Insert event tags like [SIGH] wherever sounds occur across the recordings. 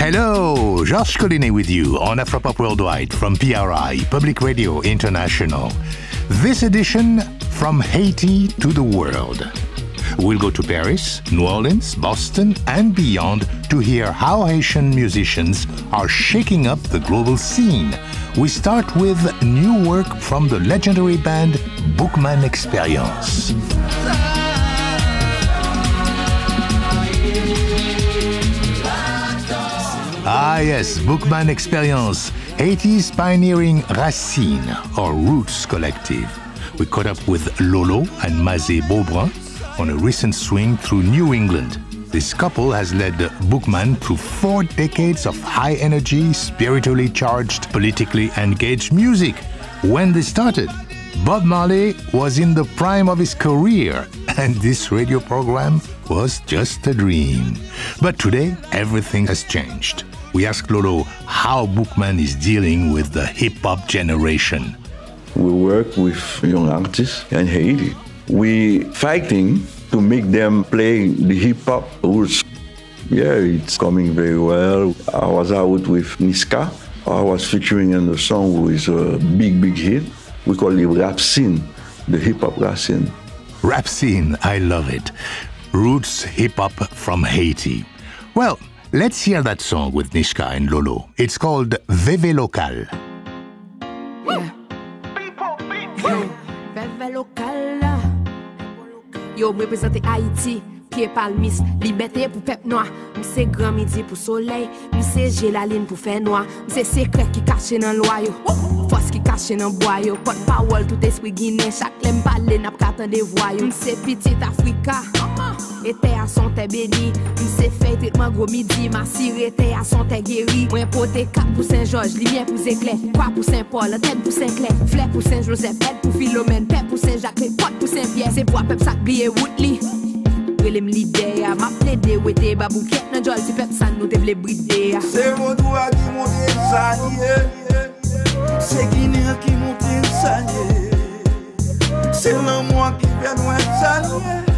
Hello, Georges Collinet with you on Afropop Worldwide from PRI, Public Radio International. This edition, From Haiti to the World. We'll go to Paris, New Orleans, Boston, and beyond to hear how Haitian musicians are shaking up the global scene. We start with new work from the legendary band Bookman Experience. Ah, yes, Bookman Experience, Haiti's pioneering Racine, or Roots Collective. We caught up with Lolo and Mazé Beaubrun on a recent swing through New England. This couple has led Bookman through four decades of high energy, spiritually charged, politically engaged music. When they started, Bob Marley was in the prime of his career, [LAUGHS] and this radio program was just a dream. But today, everything has changed we asked Lolo how Bookman is dealing with the hip hop generation. We work with young artists in Haiti. We fighting to make them play the hip hop roots. Yeah, it's coming very well. I was out with Niska. I was featuring in the song with a big, big hit. We call it rap scene, the hip hop rap scene. Rap scene, I love it. Roots hip hop from Haiti. Well, Let's hear that song with Nishka and Lolo. It's called Veve Local. Veve Local. Yo, représente Haïti. Pied palmis, liberté pour pep noir. M'se grand midi pour soleil. M'se gélaline pour faire noir. M'se secret qui caché dans loyau. Force qui caché dans boyau. Porte parole tout esprit guinéen. Chaque lem parle n'a pas des voyous. M'se petit Africa. Ete a son te beni Li se fey tritman gro midi Ma sire ete a son te geri. Mwen pote kap pou Saint-Georges Limien pou Zekle Kwa pou Saint-Paul Tet pou Saint-Clair Fle pou Saint-Joseph Pet pou Philomène Pet pou Saint-Jacques pot pou Saint-Pierre Se pwa pep sak biye wout li Relem lide ya, Ma ple de wete Babou ket nan jol Si pep san nou te vle bride ya Se modou a ki monte sanye Se gine a ki monte sanye. Se nan mwa ki ven wè e sanye.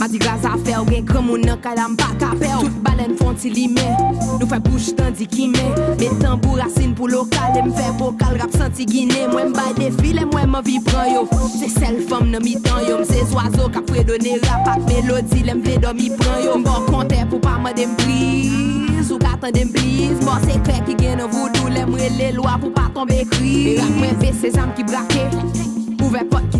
Ma di gaz a fe ou gen kran moun nan kalam pa kape ou Tout balen fon ti li men Nou fe bouche tan di ki men Metan pou racine pou lokal E m fe vokal rap santi gine Mwen bay defile mwen ma vi pran yo. Se sel fom nan mi tan yo M se zwazo ka predone rap ak melodi Lem vle do mi pran yo. M bon konte pou pa ma dem brise Ou gatan dem blise Bon se kre ki gen nan voodoo Lem rele lwa pou pa tombe kri Rap mwen ve se zam ki brake Ouve pot ki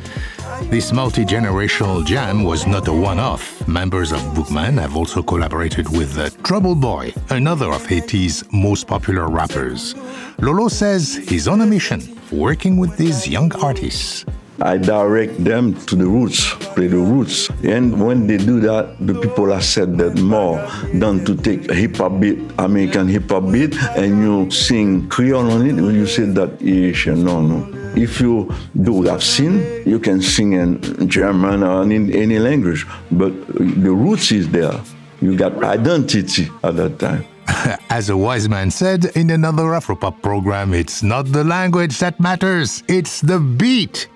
This multi generational jam was not a one off. Members of Bookman have also collaborated with Trouble Boy, another of Haiti's most popular rappers. Lolo says he's on a mission, working with these young artists. I direct them to the roots, play the roots. And when they do that, the people accept that more than to take hip hop beat, American hip hop beat, and you sing Creole on it, you say that Asian, no, no. If you do rap scene, you can sing in German or in any language, but the roots is there. You got identity at that time. [LAUGHS] As a wise man said in another Afropop program, it's not the language that matters, it's the beat.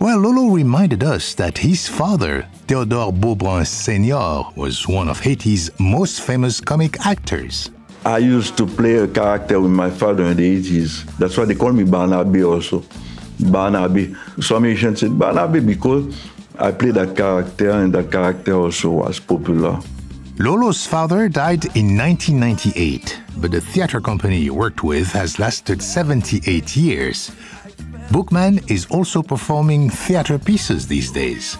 Well, Lolo reminded us that his father, Theodore Beaubrun Sr., was one of Haiti's most famous comic actors. I used to play a character with my father in the 80s. That's why they call me Barnaby also. Barnaby. Some Asians said Barnaby because I played that character and that character also was popular. Lolo's father died in 1998, but the theater company he worked with has lasted 78 years. Bookman is also performing theater pieces these days.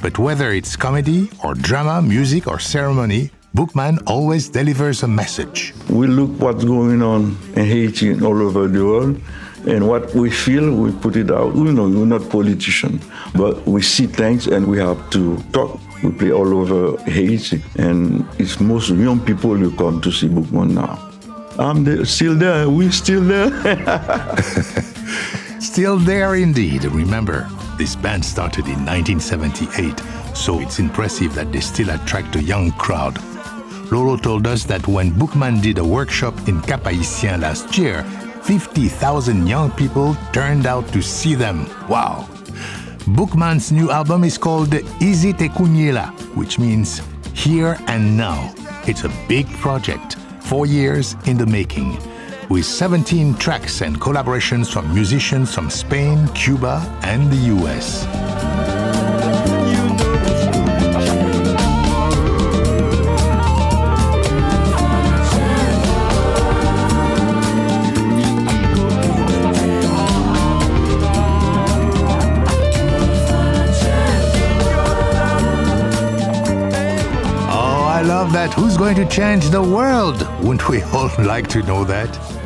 But whether it's comedy or drama, music or ceremony, Bookman always delivers a message. We look what's going on in Haiti and all over the world, and what we feel, we put it out. You know, we're not politicians, but we see things and we have to talk. We play all over Haiti, and it's most young people who come to see Bookman now. I'm there, still there. We're still there. [LAUGHS] Still there indeed. Remember, this band started in 1978, so it's impressive that they still attract a young crowd. Lolo told us that when Bookman did a workshop in Cap Haïtien last year, 50,000 young people turned out to see them. Wow! Bookman's new album is called Easy Tekunyela, which means here and now. It's a big project, four years in the making, with 17 tracks and collaborations from musicians from Spain, Cuba, and the US. Oh, I love that. Who's going to change the world? Wouldn't we all [LAUGHS] like to know that?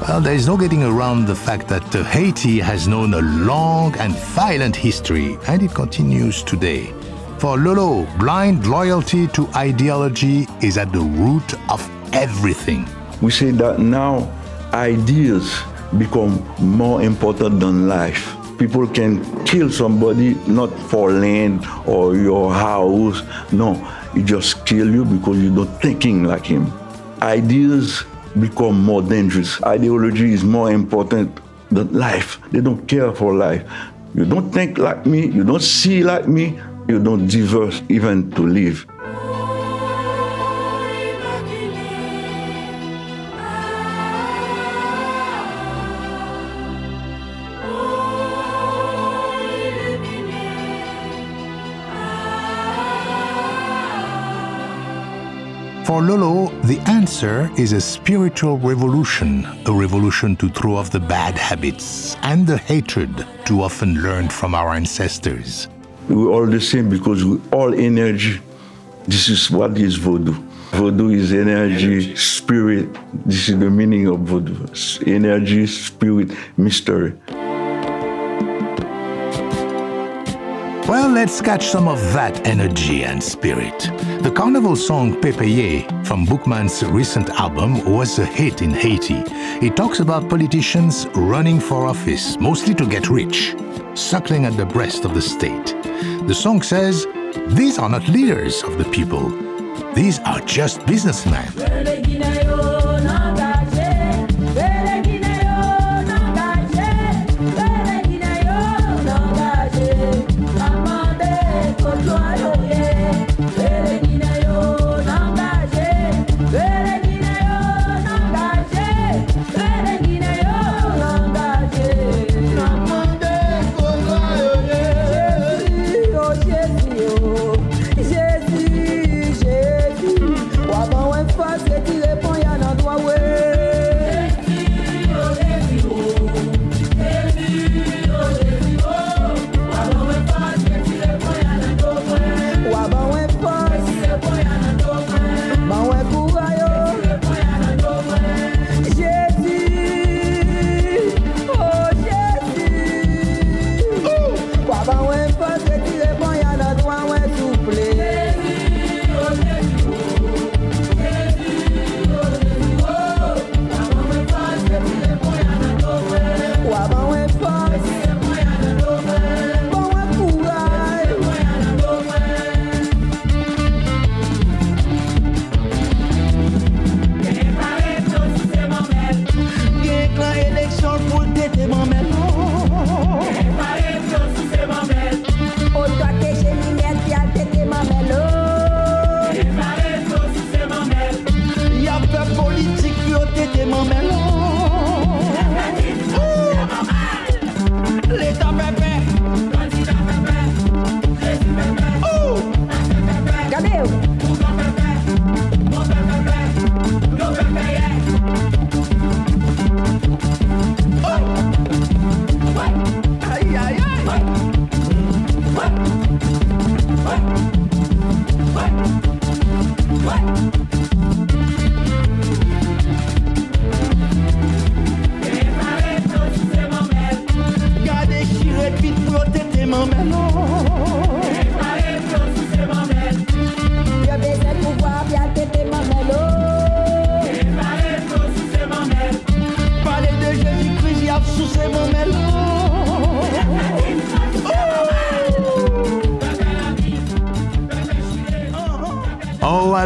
Well, there is no getting around the fact that uh, Haiti has known a long and violent history, and it continues today. For Lolo, blind loyalty to ideology is at the root of everything. we say that now ideas become more important than life. People can kill somebody not for land or your house. No, he just kill you because you're not thinking like him. Ideas become more dangerous. Ideology is more important than life. They don't care for life. You don't think like me, you don't see like me, you don't deserve even to live. For Lolo, the answer is a spiritual revolution, a revolution to throw off the bad habits and the hatred too often learned from our ancestors. We're all the same because we're all energy. This is what is voodoo. Voodoo is energy, spirit. This is the meaning of voodoo. It's energy, spirit, mystery. Well, let's catch some of that energy and spirit. The carnival song Pépeye from Bookman's recent album was a hit in Haiti. It talks about politicians running for office, mostly to get rich, suckling at the breast of the state. The song says, These are not leaders of the people, these are just businessmen.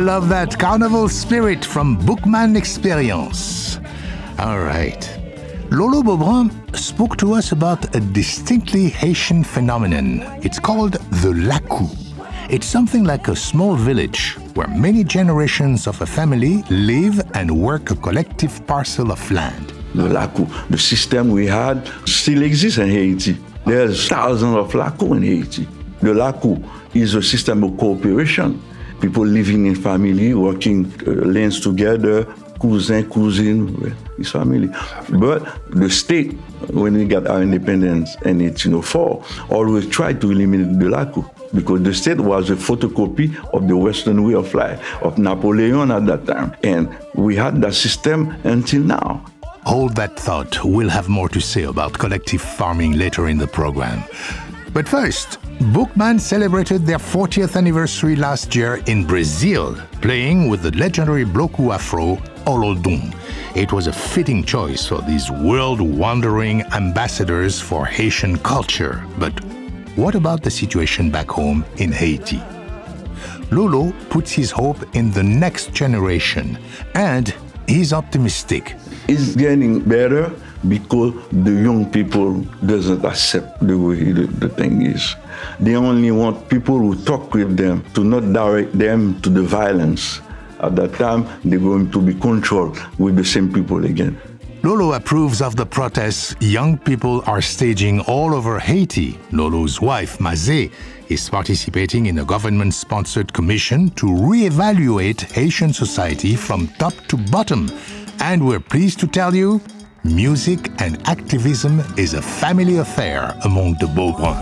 Love that carnival spirit from Bookman Experience. All right. Lolo Beaubrun spoke to us about a distinctly Haitian phenomenon. It's called the lakou. It's something like a small village where many generations of a family live and work a collective parcel of land. The lakou, the system we had still exists in Haiti. There's thousands of lakou in Haiti. The lakou is a system of cooperation. People living in family, working uh, lands together, cousin, cousine, his family. But the state, when we got our independence in 1804, always tried to eliminate the lakou because the state was a photocopy of the Western way of life of Napoleon at that time. And we had that system until now. Hold that thought. We'll have more to say about collective farming later in the program. But first, Bookman celebrated their 40th anniversary last year in Brazil, playing with the legendary Bloco Afro, Olodum. It was a fitting choice for these world wandering ambassadors for Haitian culture. But what about the situation back home in Haiti? Lolo puts his hope in the next generation, and he's optimistic. It's getting better because the young people doesn't accept the way the, the thing is. They only want people who talk with them to not direct them to the violence. At that time, they're going to be controlled with the same people again. Lolo approves of the protests young people are staging all over Haiti. Lolo's wife, Mazé, is participating in a government sponsored commission to reevaluate Haitian society from top to bottom. And we're pleased to tell you music and activism is a family affair among the Beaubrun.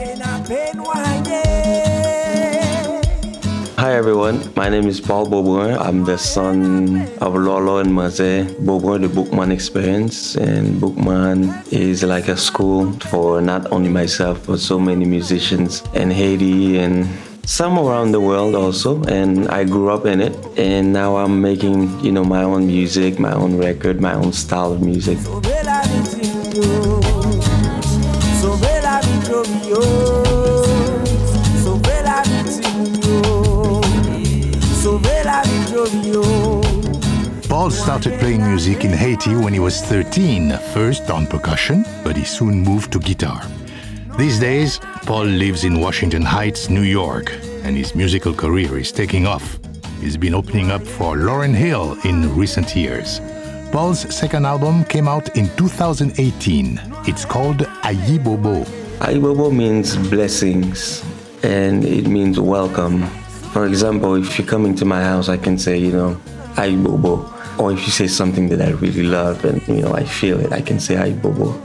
Hi everyone, my name is Paul Beaubrun. I'm the son of Lolo and Maze Beaubrun, the Bookman Experience. And Bookman is like a school for not only myself, but so many musicians in Haiti and some around the world also. And I grew up in it. And now I'm making, you know, my own music, my own record, my own style of music. Paul started playing music in Haiti when he was 13, first on percussion, but he soon moved to guitar. These days, Paul lives in Washington Heights, New York, and his musical career is taking off. He's been opening up for Lauryn Hill in recent years. Paul's second album came out in 2018. It's called Ayi Bobo. Aibobo means blessings and it means welcome. For example, if you're coming to my house, I can say, you know, Aibobo. Or if you say something that I really love and, you know, I feel it, I can say Aibobo.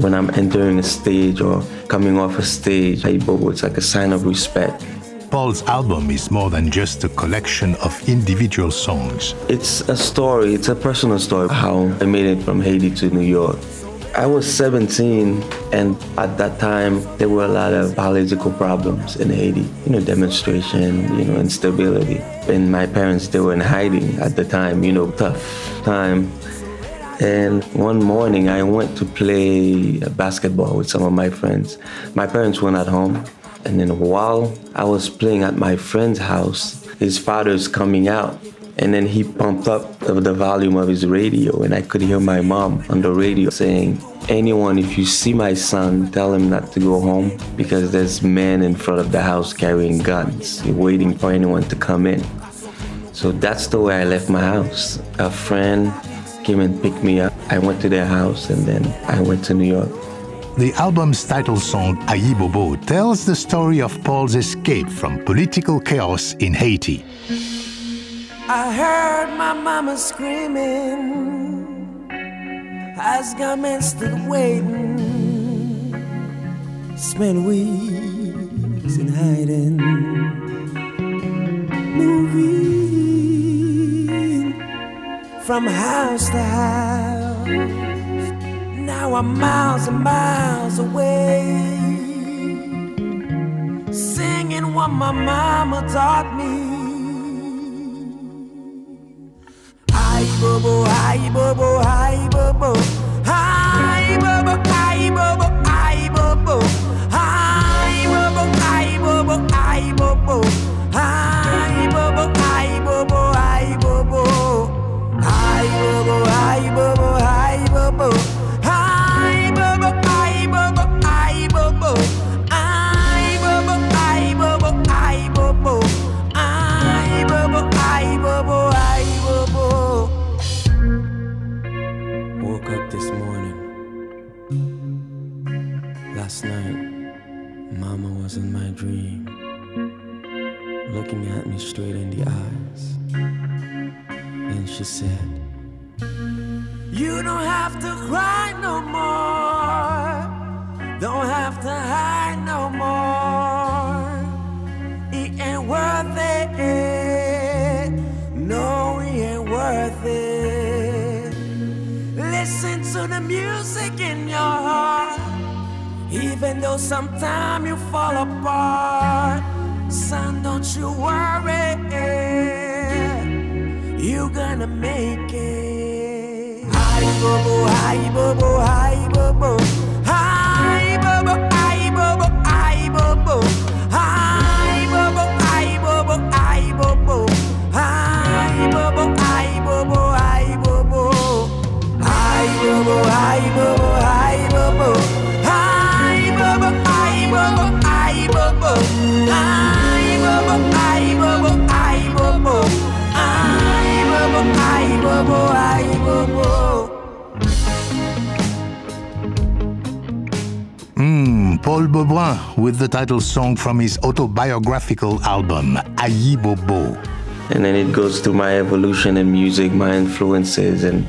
When I'm entering a stage or coming off a stage, it's like a sign of respect. Paul's album is more than just a collection of individual songs. It's a story, it's a personal story, how I made it from Haiti to New York. I was 17, and at that time, there were a lot of political problems in Haiti. You know, demonstration, you know, instability. And my parents, they were in hiding at the time, you know, tough time. And one morning, I went to play basketball with some of my friends. My parents weren't at home. And then while I was playing at my friend's house, his father's coming out. And then he pumped up the volume of his radio, and I could hear my mom on the radio saying, Anyone, if you see my son, tell him not to go home because there's men in front of the house carrying guns, waiting for anyone to come in. So that's the way I left my house. A friend came and picked me up. I went to their house, and then I went to New York. The album's title song, Ayi Bobo, tells the story of Paul's escape from political chaos in Haiti. I heard my mama screaming as government stood waiting. Spent weeks in hiding, moving from house to house. Now I'm miles and miles away, singing what my mama taught me. Hi bobo, hi bobo, hi bobo, hi bobo, hi bobo, hi bobo, said, You don't have to cry no more. Don't have to hide no more. It ain't worth it. No, it ain't worth it. Listen to the music in your heart. Even though sometimes you fall apart. Son, don't you worry. You gonna make it. Hi, bobo, hi, bobo, hi, bobo. Hi, bobo, hi, bobo. Hmm, Paul Beaubrun with the title song from his autobiographical album, Ayi Bobo. And then it goes through my evolution in music, my influences, and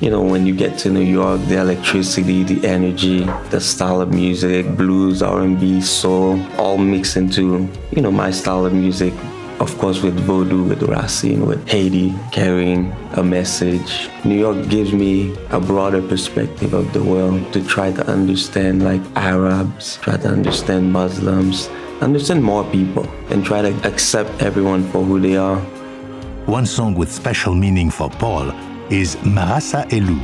you know, when you get to New York, the electricity, the energy, the style of music, blues, R&B, soul, all mixed into, you know, my style of music. Of course, with Voodoo, with Racine, with Haiti, carrying a message. New York gives me a broader perspective of the world to try to understand, like Arabs, try to understand Muslims, understand more people, and try to accept everyone for who they are. One song with special meaning for Paul is Marasa Elu.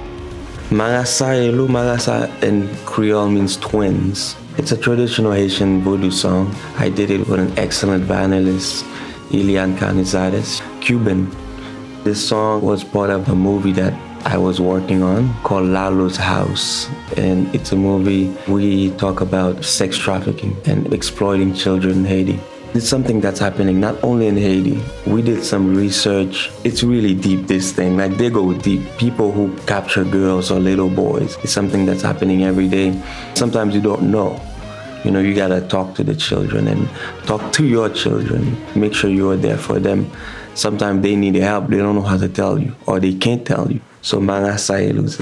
Marasa Elu, Marasa in Creole means twins. It's a traditional Haitian voodoo song. I did it with an excellent violinist, Yilian Cañizares, Cuban. This song was part of a movie that I was working on called Lalo's House. And it's a movie we talk about sex trafficking and exploiting children in Haiti. It's something that's happening not only in Haiti. We did some research. It's really deep, this thing. Like they go deep. People who capture girls or little boys. It's something that's happening every day. Sometimes you don't know. You know, you gotta talk to the children and talk to your children. Make sure you are there for them. Sometimes they need help. They don't know how to tell you or they can't tell you. So Marasa Elu is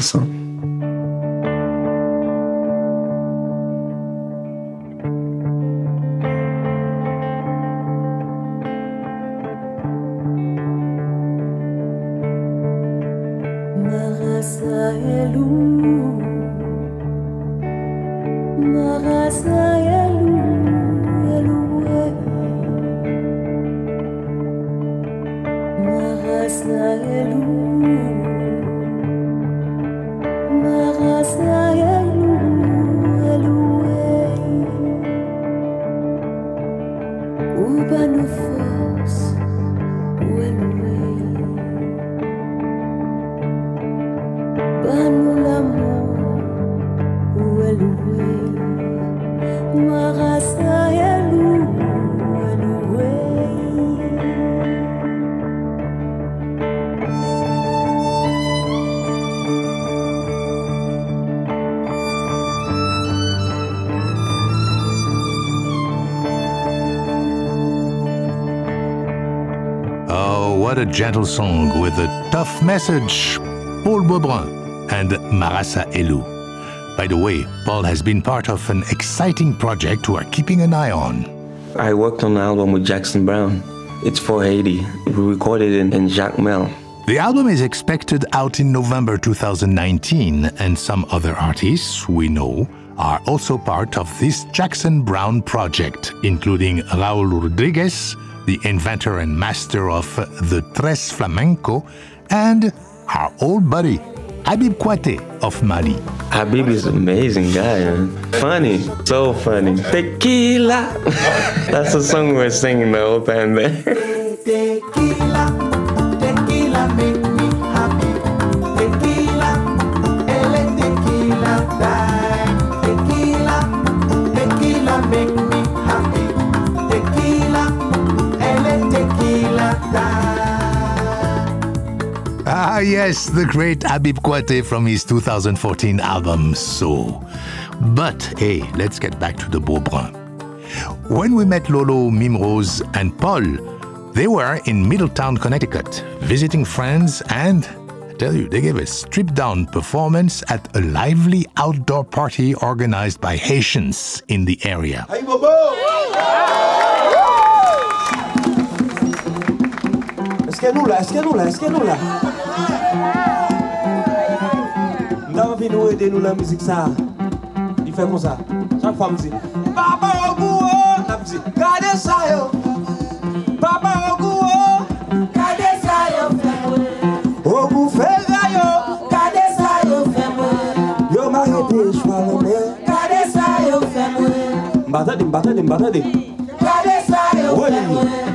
song with a tough message. Paul Beaubrun and Marasa Elu. By the way, Paul has been part of an exciting project we're keeping an eye on. I worked on an album with Jackson Browne. It's for Haiti. We recorded it in Jacmel. The album is expected out in November 2019, and some other artists we know are also part of this Jackson Browne project, including Raul Rodriguez, the inventor and master of the Tres Flamenco, and our old buddy, Habib Koité of Mali. Habib is an amazing guy, man. Funny, so funny. Tequila. [LAUGHS] That's the song we're singing the whole time there. Ah, yes, the great Habib Koité from his 2014 album So. But hey, let's get back to the Beaubrun. When we met Lolo, Mimerose, and Paul, They were in Middletown, Connecticut, visiting friends, and I tell you, they gave a stripped down performance at a lively outdoor party organized by Haitians in the area. Hey, Bobo! Est-ce que nous là? Est-ce? vin nou ede nou nan mizik sa. Di fè kon sa. Chak fwa mzi Baba yo gwo La mzi Gade sa yo. Baba oh. yo gwo Gade sa yo fè mwen Ogou fè la yo. Gade sa yo fè mwen Yo ma hede chwa le mwen Gade sa yo fè mwen Mbatade mbatade mbatade Gade sa yo fè mwen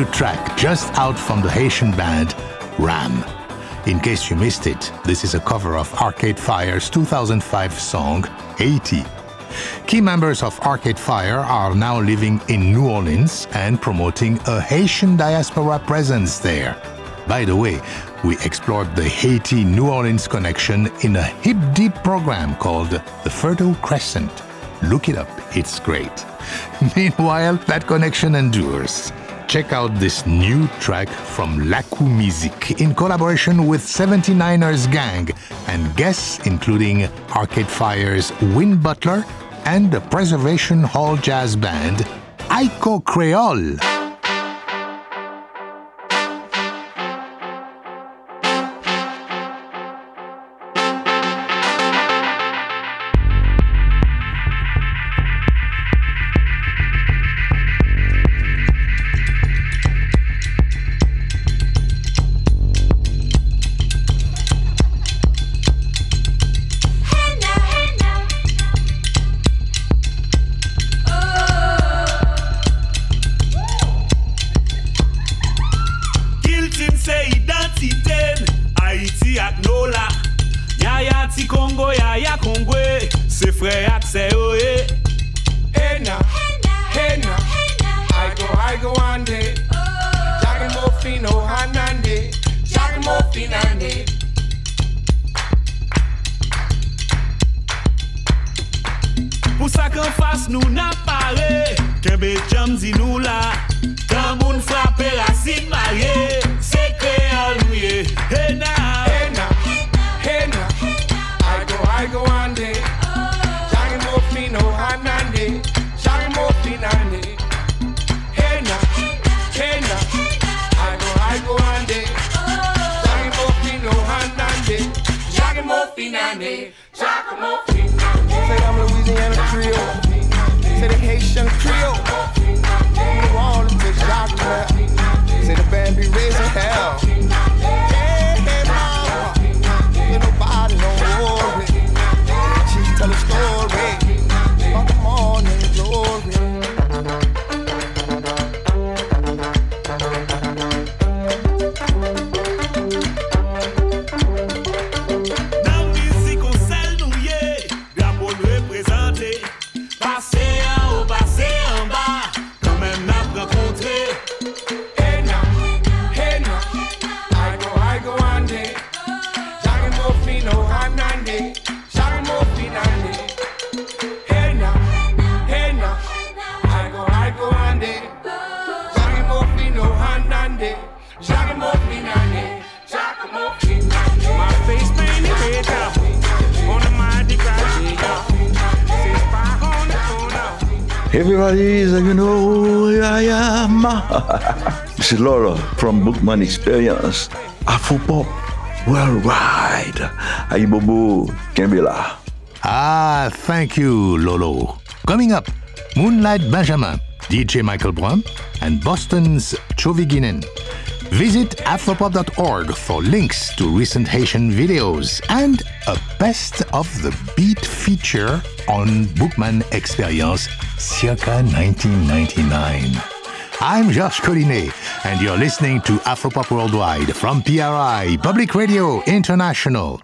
new track just out from the Haitian band Ram. In case you missed it, this is a cover of Arcade Fire's 2005 song 80. Key members of Arcade Fire are now living in New Orleans and promoting a Haitian diaspora presence there. By the way, we explored the Haiti New Orleans connection in a hip deep program called The Fertile Crescent. Look it up, it's great. [LAUGHS] Meanwhile, that connection endures. Check out this new track from Lakou Mizik in collaboration with 79rs Gang and guests including Arcade Fire's Win Butler and the Preservation Hall Jazz Band, Aiko Creole. Corner Everybody, you know who I am. [LAUGHS] this is Lolo from Bookman Experience. Afropop Worldwide. Aibobo Kembela. Ah, thank you, Lolo. Coming up, Moonlight Benjamin, DJ Michael Brun, and Boston's Choviginen. Visit afropop.org for links to recent Haitian videos and a best of the beat feature on Bookman Experience circa 1999. I'm Georges Collinet, and you're listening to Afropop Worldwide from PRI, Public Radio International.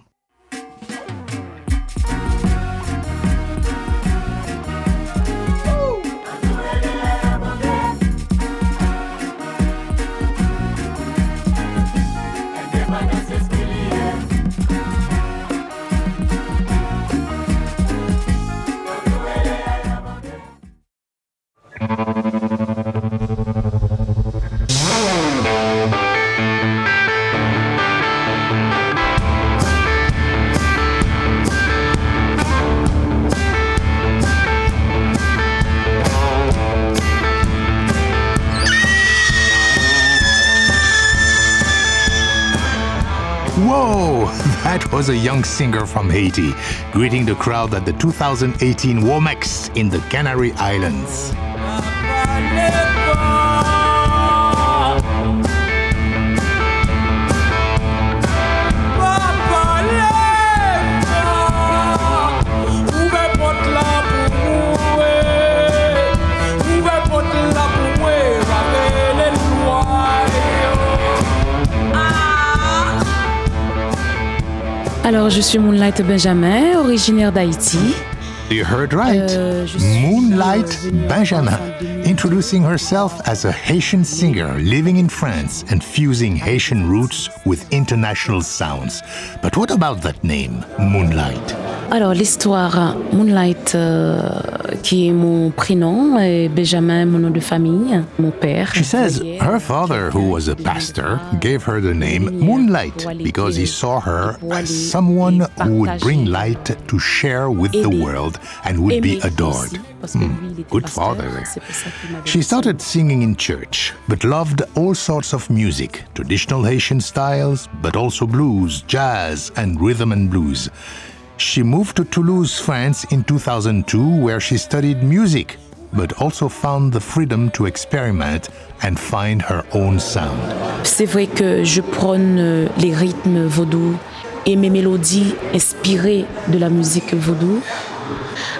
Whoa! That was a young singer from Haiti, greeting the crowd at the 2018 Womex in the Canary Islands. Alors, je suis Moonlight Benjamin, originaire d'Haïti. You heard right. Euh, Moonlight euh, Benjamin, introducing herself as a Haitian singer living in France and fusing Haitian roots with international sounds. But what about that name, Moonlight? Alors, l'histoire Moonlight, euh, qui est mon prénom, et Benjamin, mon nom de famille, mon père. She says her father, who was a pastor, gave her the name Moonlight because he saw her as someone who would bring light to share with the world and would be adored. Hmm, good father. She started singing in church, but loved all sorts of music, traditional Haitian styles, but also blues, jazz, and rhythm and blues. She moved to Toulouse, France in 2002, where she studied music, but also found the freedom to experiment and find her own sound. C'est vrai que je prône euh, les rythmes vaudous et mes mélodies inspirées de la musique vaudou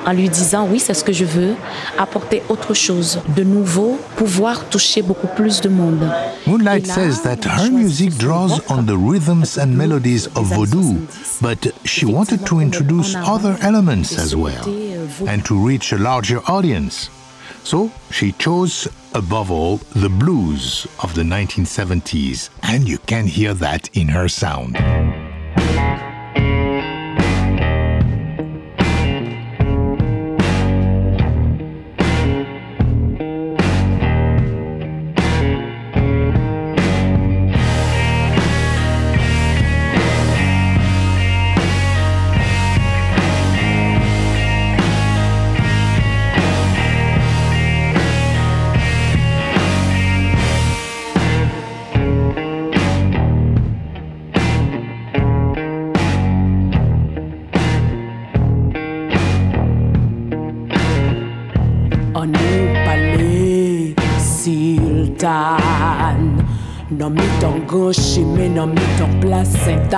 en lui disant oui, c'est ce que je veux, apporter autre chose de nouveau, pouvoir toucher beaucoup plus de monde. Moonlight says that her music draws on the rhythms and melodies of Vodou, but she wanted to introduce other elements as well euh, and to reach a larger audience. So she chose, above all, the blues of the 1970s, and you can hear that in her sound.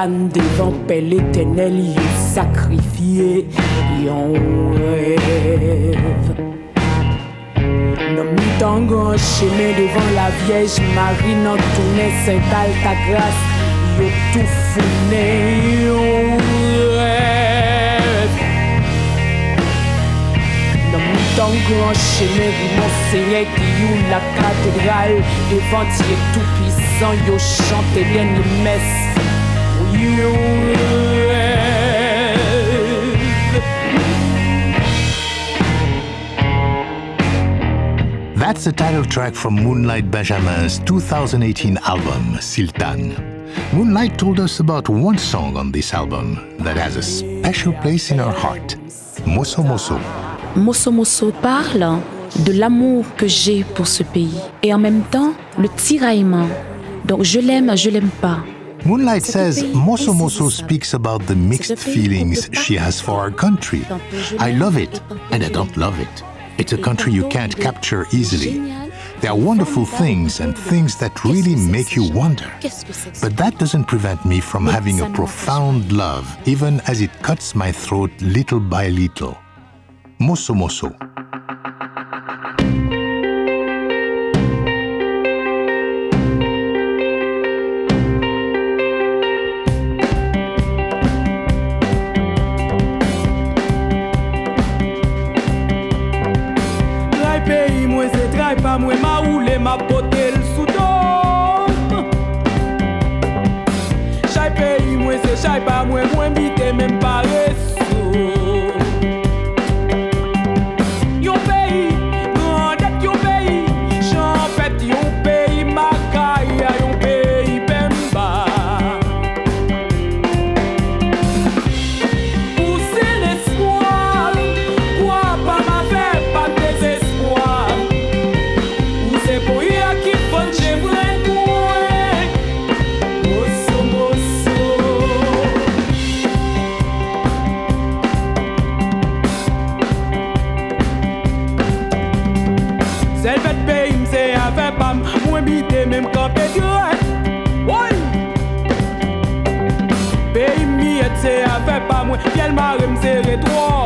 devant Père l'éternel, il est sacrifié, il en rêve. Nous mis dans grand chemin devant la Vierge Marie, nous tournait Saint-Al, ta grâce, il est tout fourné, il rêve. Nous mis dans grand chemin, mon Seigneur, qui est la cathédrale, devant Dieu tout-puissant, il chante les messe. That's the title track from Moonlight Benjamin's 2018 album, Siltan. Moonlight told us about one song on this album that has a special place in her heart, Moso Moso. Mosso Mosso parle de l'amour que j'ai pour ce pays et en même temps le tiraillement. Donc je l'aime, je l'aime pas. Moonlight says Moso Moso speaks about the mixed feelings she has for our country. I love it and I don't love it. It's a country you can't capture easily. There are wonderful things and things that really make you wonder. But that doesn't prevent me from having a profound love, even as it cuts my throat little by little. Moso Moso. ma pote l sou dom Chay peyi mwen se chay pa mwen mwen bite men pare sou C'est le!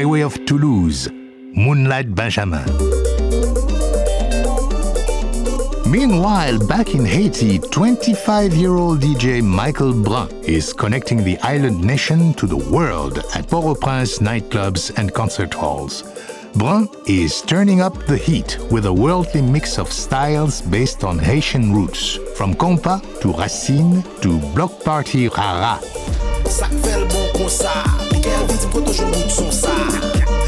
By way of Toulouse, Moonlight Benjamin. Meanwhile, back in Haiti, 25 year old DJ Michael Brun is connecting the island nation to the world at Port au Prince nightclubs and concert halls. Brun is turning up the heat with a worldly mix of styles based on Haitian roots, from compa to racine to block party rara. Sak fel bon kon sa Mikel vin tim koto joun bout son sa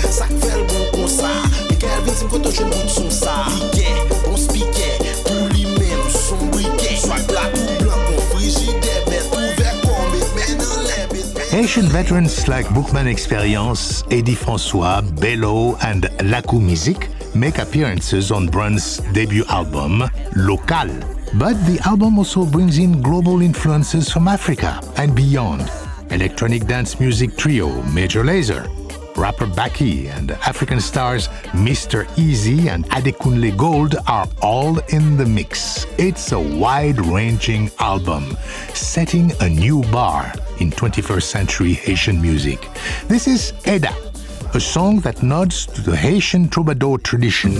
Sak fel bon kon sa Mikel vin tim koto joun bout son sa Pike, bon spike Pou li men son brike Swak blak ou blanc kon frigide Bet ouvek kon met men nan le bet veterans like Bookman Experience, Eddie Francois, Bello, and Lakou Music make appearances on Brun's debut album, Local. But the album also brings in global influences from Africa and beyond. Electronic dance music trio Major Lazer, rapper Baki, and African stars Mr. Eazi and Adekunle Gold are all in the mix. It's a wide ranging album, setting a new bar in 21st century Haitian music. This is Eda, a song that nods to the Haitian troubadour tradition.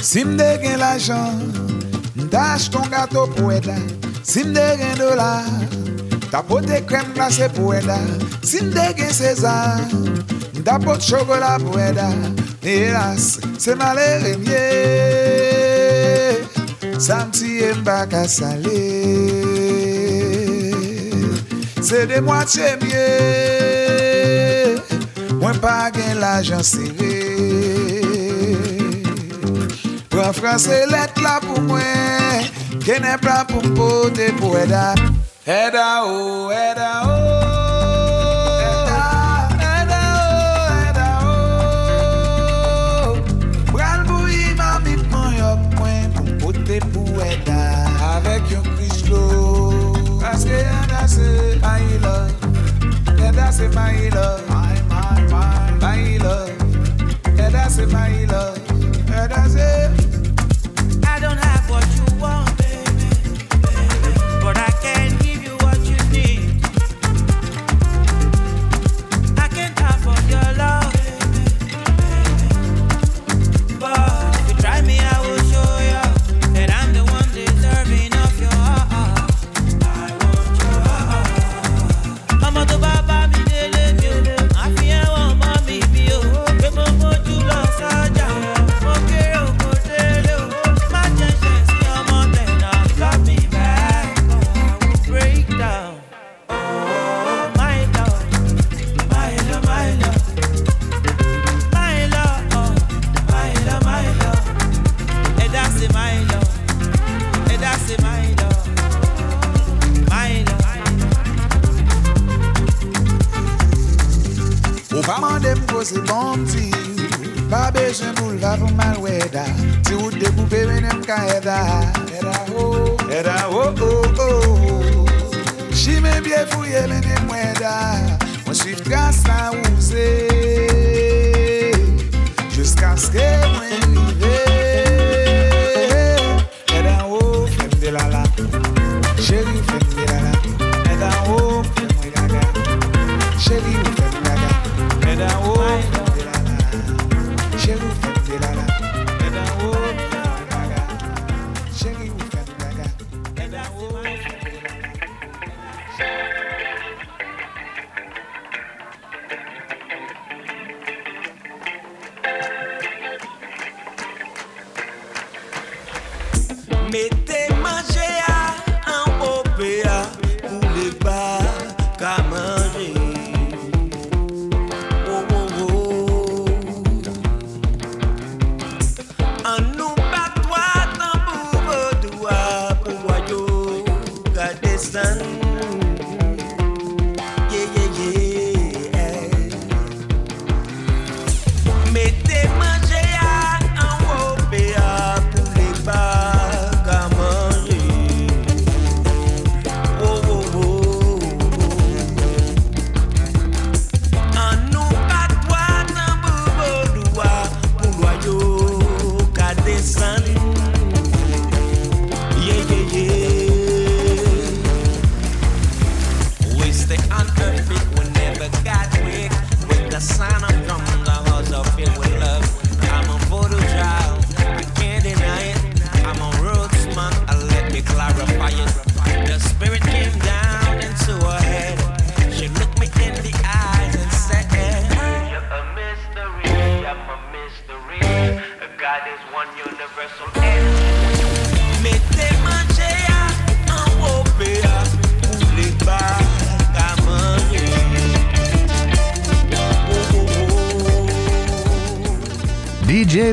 Si mde gen l'ajan, Mdache ton gato pou eda Si mde gen dola Tapote krem glase pou eda Si mde gen sezar Mdapote chokola pou eda Elas, se male remye Samti mba ka sale Se de mwate mye Mwen pa gen la jansere Pran franse let la pou mwen Kene pla pou mpote pou eda Eda o, eda o Eda, eda o, eda o Pral pou ima mit mwen yok mwen Pou mpote pou eda Avek yon krislo Paske eda se my love. Eda se my love. My, my, my My love. Eda se my love. Eda se I Mettez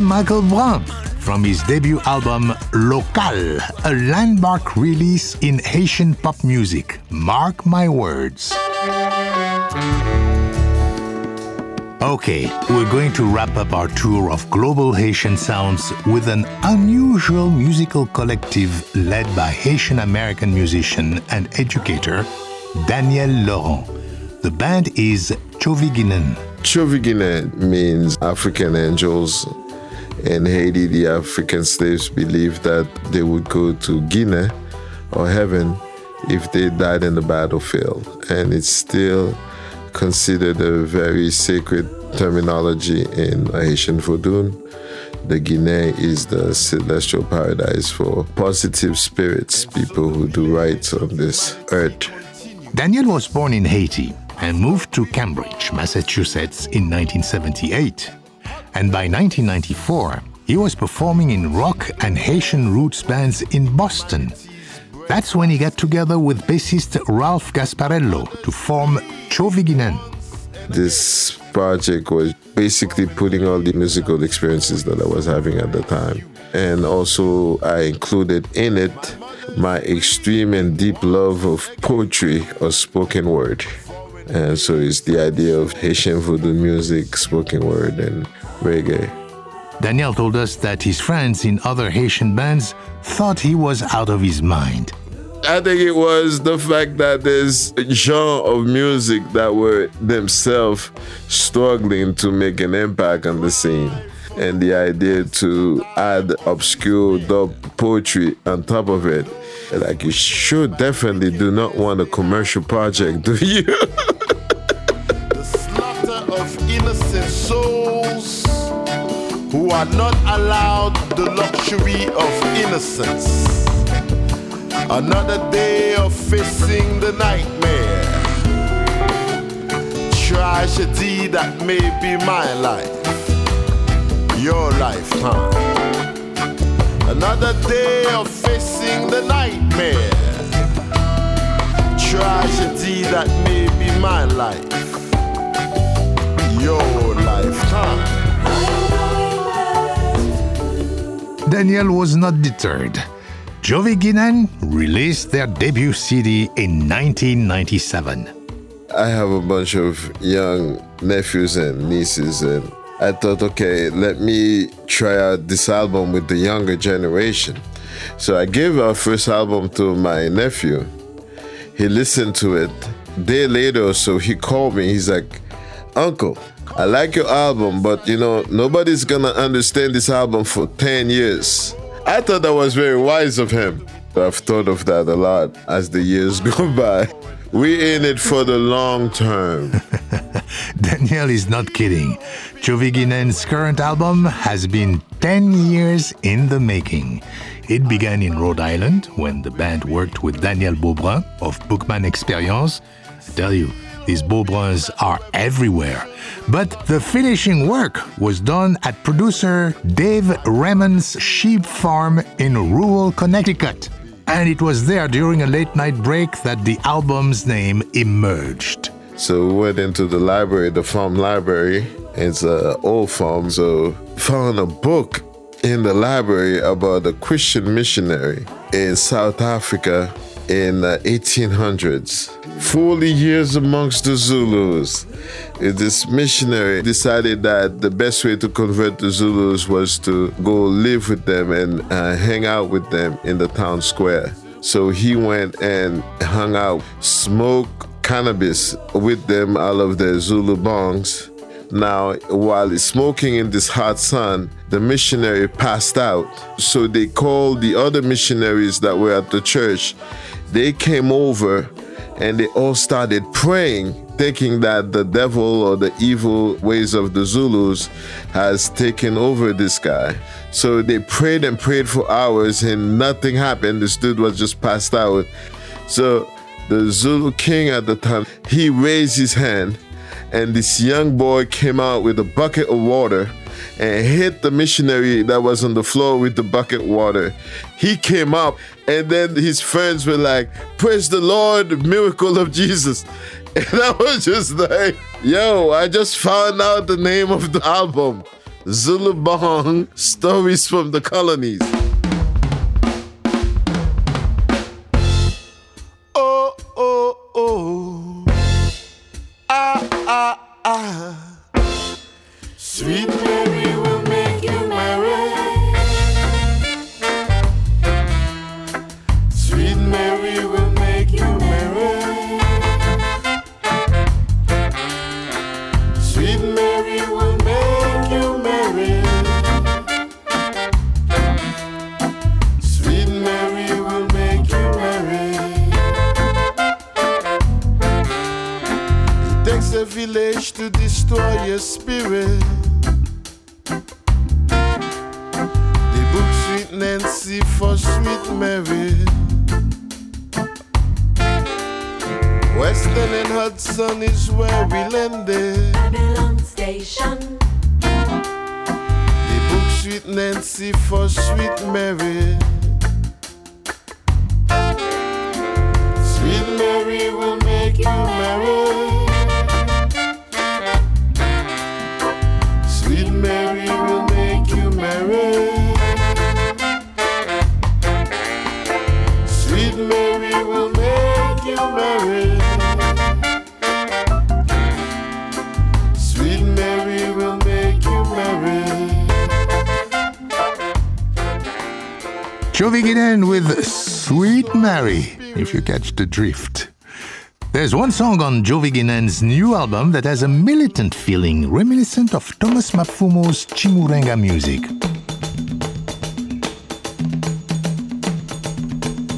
Michael Brun from his debut album Lokal, a landmark release in Haitian pop music. Mark my words. Okay, we're going to wrap up our tour of global Haitian sounds with an unusual musical collective led by Haitian American musician and educator Daniel Laurent. The band is Choviginen. Choviginen means African angels. In Haiti, the African slaves believed that they would go to Guinea or heaven if they died in the battlefield. And it's still considered a very sacred terminology in Haitian Vodun. The Guinea is the celestial paradise for positive spirits, people who do right on this earth. Daniel was born in Haiti and moved to Cambridge, Massachusetts in 1978. And by 1994, he was performing in rock and Haitian roots bands in Boston. That's when he got together with bassist Ralph Gasparello to form Choviginen. This project was basically putting all the musical experiences that I was having at the time. And also, I included in it my extreme and deep love of poetry or spoken word. And so it's the idea of Haitian voodoo music, spoken word, and reggae. Daniel told us that his friends in other Haitian bands thought he was out of his mind. I think it was the fact that there's a genre of music that were themselves struggling to make an impact on the scene. And the idea to add obscure dub poetry on top of it. Like you sure definitely do not want a commercial project, [LAUGHS] do you? slaughter of innocent souls who are not allowed the luxury of innocence. Another day of facing the nightmare. Tragedy that may be my life, your lifetime. Another day of facing the nightmare. Tragedy that may be my life, your lifetime. Daniel was not deterred. Choviginen released their debut CD in 1997. I have a bunch of young nephews and nieces, and I thought, okay, let me try out this album with the younger generation. So I gave our first album to my nephew. He listened to it. Day later or so, he called me. He's like, Uncle, I like your album, but you know, nobody's gonna understand this album for 10 years. I thought that was very wise of him. I've thought of that a lot as the years [LAUGHS] go by. We in it for the long term. [LAUGHS] Daniel is not kidding. Choviginen's current album has been 10 years in the making. It began in Rhode Island when the band worked with Daniel Beaubrun of Boukman Eksperyans. I tell you, these Beaubruns are everywhere. But the finishing work was done at producer Dave Raymond's sheep farm in rural Connecticut. And it was there during a late night break that the album's name emerged. So we went into the library, the farm library. It's an old farm, so found a book in the library about a Christian missionary in South Africa in the 1800s. 40 years amongst the Zulus. Uh, This missionary decided that the best way to convert the Zulus was to go live with them and uh, hang out with them in the town square. So he went and hung out, smoked cannabis with them out of their Zulu bongs. Now, while smoking in this hot sun, the missionary passed out. So they called the other missionaries that were at the church. They came over and they all started praying, thinking that the devil or the evil ways of the Zulus has taken over this guy. So they prayed and prayed for hours and nothing happened. This dude was just passed out. So the Zulu king at the time, he raised his hand and this young boy came out with a bucket of water and hit the missionary that was on the floor with the bucket water. He came up, and then his friends were like, Praise the Lord, miracle of Jesus. [LAUGHS] And I was just like, Yo, I just found out the name of the album Zulu Bong Stories from the Colonies. Nancy for Sweet Mary. Western and Hudson is where we landed. Babylon Station. The book Sweet Nancy for Sweet Mary. Sweet Mary will make you merry. Choviginen with Sweet Mary, if you catch the drift. There's one song on Choviginen's new album that has a militant feeling reminiscent of Thomas Mapfumo's Chimurenga music.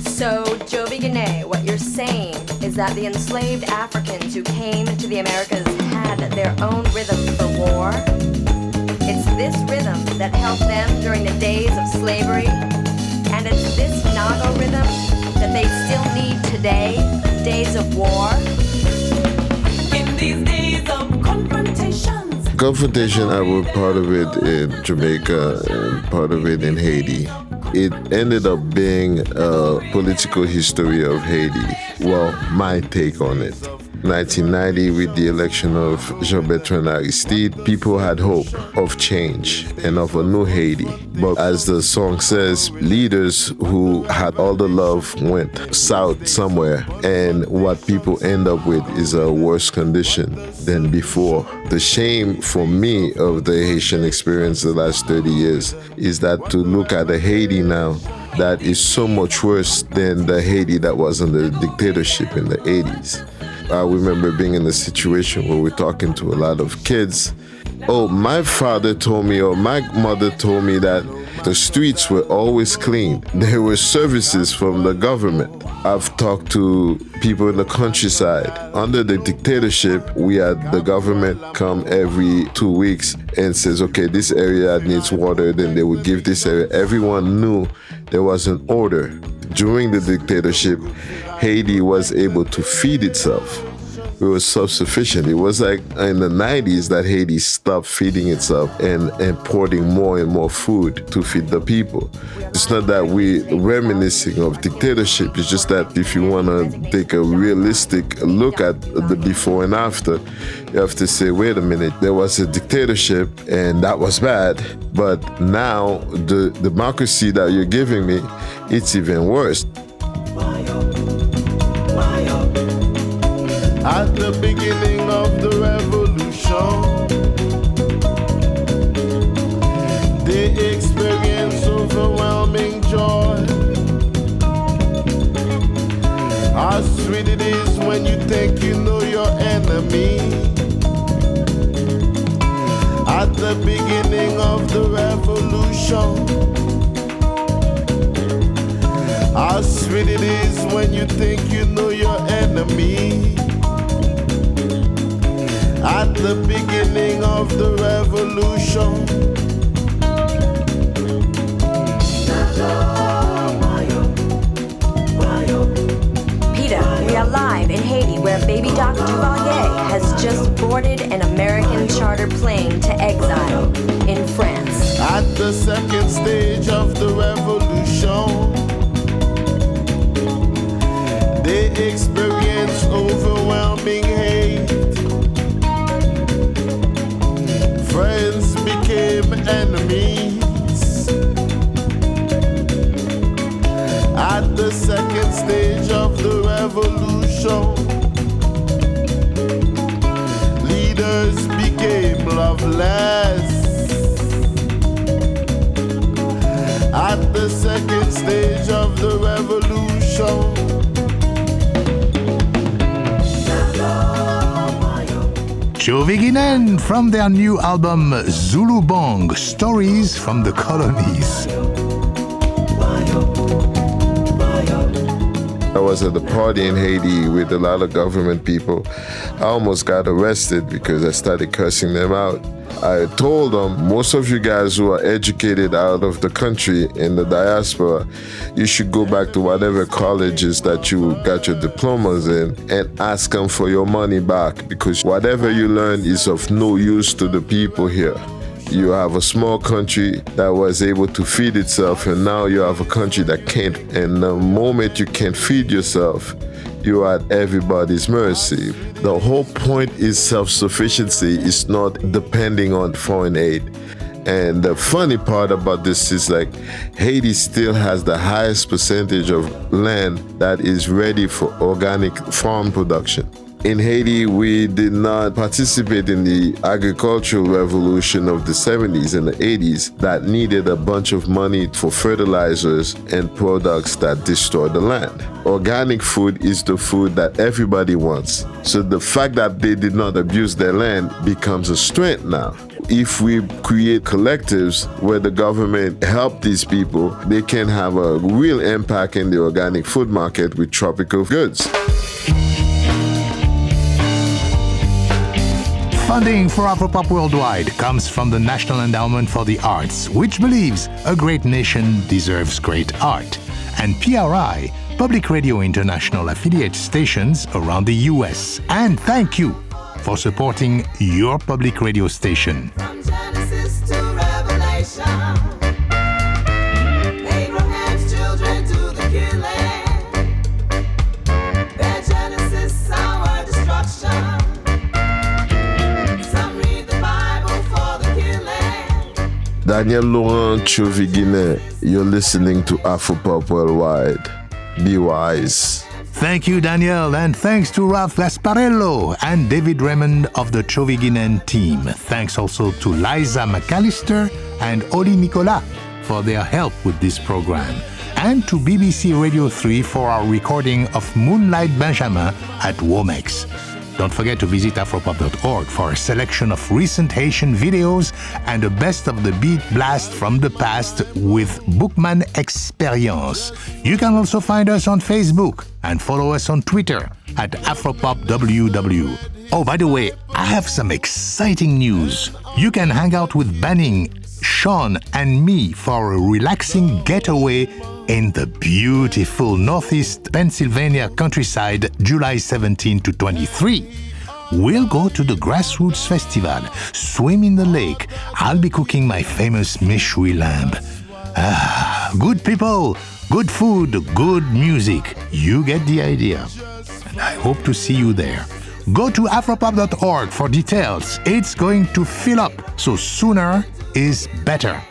So, Choviginen, what you're saying is that the enslaved Africans who came to the Americas had their own rhythm for war? It's this rhythm that helped them during the days of slavery, and it's this Nago rhythm that they still need today, days of war. In these days of confrontations. Confrontation, I was part of it in Jamaica and part of it in Haiti. It ended up being a political history of Haiti. Well, my take on it. 1990, with the election of Jean Bertrand Aristide, people had hope of change and of a new Haiti. But as the song says, leaders who had all the love went south somewhere, and what people end up with is a worse condition than before. The shame for me of the Haitian experience the last 30 years is that to look at the Haiti now that is so much worse than the Haiti that was under dictatorship in the 80s. I remember being in a situation where we're talking to a lot of kids. Oh, my father told me, or my mother told me that the streets were always clean. [LAUGHS] There were services from the government. I've talked to people in the countryside. Under the dictatorship, we had the government come every two weeks and says, okay, this area needs water, then they would give this area. Everyone knew there was an order. During the dictatorship, Haiti was able to feed itself. It was self-sufficient. It was like in the 90s that Haiti stopped feeding itself and importing more and more food to feed the people. It's not that we're reminiscing of dictatorship. It's just that if you want to take a realistic look at the before and after, you have to say, wait a minute, there was a dictatorship and that was bad. But now the democracy that you're giving me, it's even worse. At the beginning of the revolution, they experience overwhelming joy. How sweet it is when you think you know your enemy. At the beginning of the revolution, how sweet it is when you think you know your enemy. At the beginning of the revolution. Peter, we are live in Haiti where baby Doc Duvalier has just boarded an American charter plane to exile in France. At the second stage revolution, leaders became loveless. At the second stage of the revolution, Choviginen from their new album Zulu Bong Stories from the Colonies. Party in Haiti with a lot of government people. I almost got arrested because I started cursing them out. I told them, most of you guys who are educated out of the country in the diaspora, you should go back to whatever colleges that you got your diplomas in and ask them for your money back because whatever you learn is of no use to the people here. You have a small country that was able to feed itself, and now you have a country that can't. And the moment you can't feed yourself, you are at everybody's mercy. The whole point is self sufficiency, it's not depending on foreign aid. And the funny part about this is like Haiti still has the highest percentage of land that is ready for organic farm production. In Haiti, we did not participate in the agricultural revolution of the 70s and the 80s that needed a bunch of money for fertilizers and products that destroy the land. Organic food is the food that everybody wants. So the fact that they did not abuse their land becomes a strength now. If we create collectives where the government help these people, they can have a real impact in the organic food market with tropical goods. Funding for Afropop Worldwide comes from the National Endowment for the Arts, which believes a great nation deserves great art, and PRI, Public Radio International affiliate stations around the US. And thank you for supporting your public radio station. Daniel Laurent Chovigine, you're listening to Afropop Worldwide. Be wise. Thank you, Daniel, and thanks to Ralph Gasparello and David Raymond of the Choviginen team. Thanks also to Liza McAllister and Oli Nicolas for their help with this program, and to BBC Radio 3 for our recording of Moonlight Benjamin at Womex. Don't forget to visit afropop.org for a selection of recent Haitian videos and a best of the beat blast from the past with Boukman Eksperyans. You can also find us on Facebook and follow us on Twitter at AfropopWW. Oh, by the way, I have some exciting news. You can hang out with Banning, Sean, and me for a relaxing getaway in the beautiful Northeast Pennsylvania countryside July 17 to 23. We'll go to the Grassroots Festival, swim in the lake. I'll be cooking my famous Méchoui lamb. Ah, good people, good food, good music. You get the idea. And I hope to see you there. Go to afropop.org for details. It's going to fill up, so sooner is better.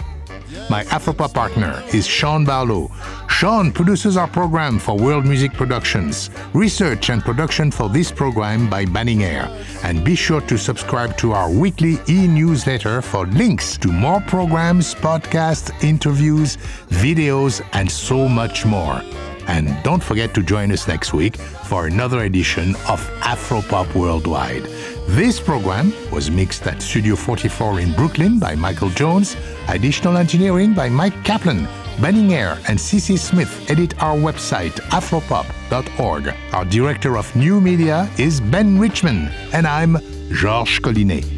My Afropop partner is Sean Barlow. Sean produces our program for World Music Productions, research and production for this program by Banning Eyre. And be sure to subscribe to our weekly e-newsletter for links to more programs, podcasts, interviews, videos, and so much more. And don't forget to join us next week for another edition of Afropop Worldwide. This program was mixed at Studio 44 in Brooklyn by Michael Jones, additional engineering by Mike Kaplan. Banning Eyre and CC Smith edit our website, afropop.org. Our director of new media is Ben Richmond, and I'm Georges Collinet.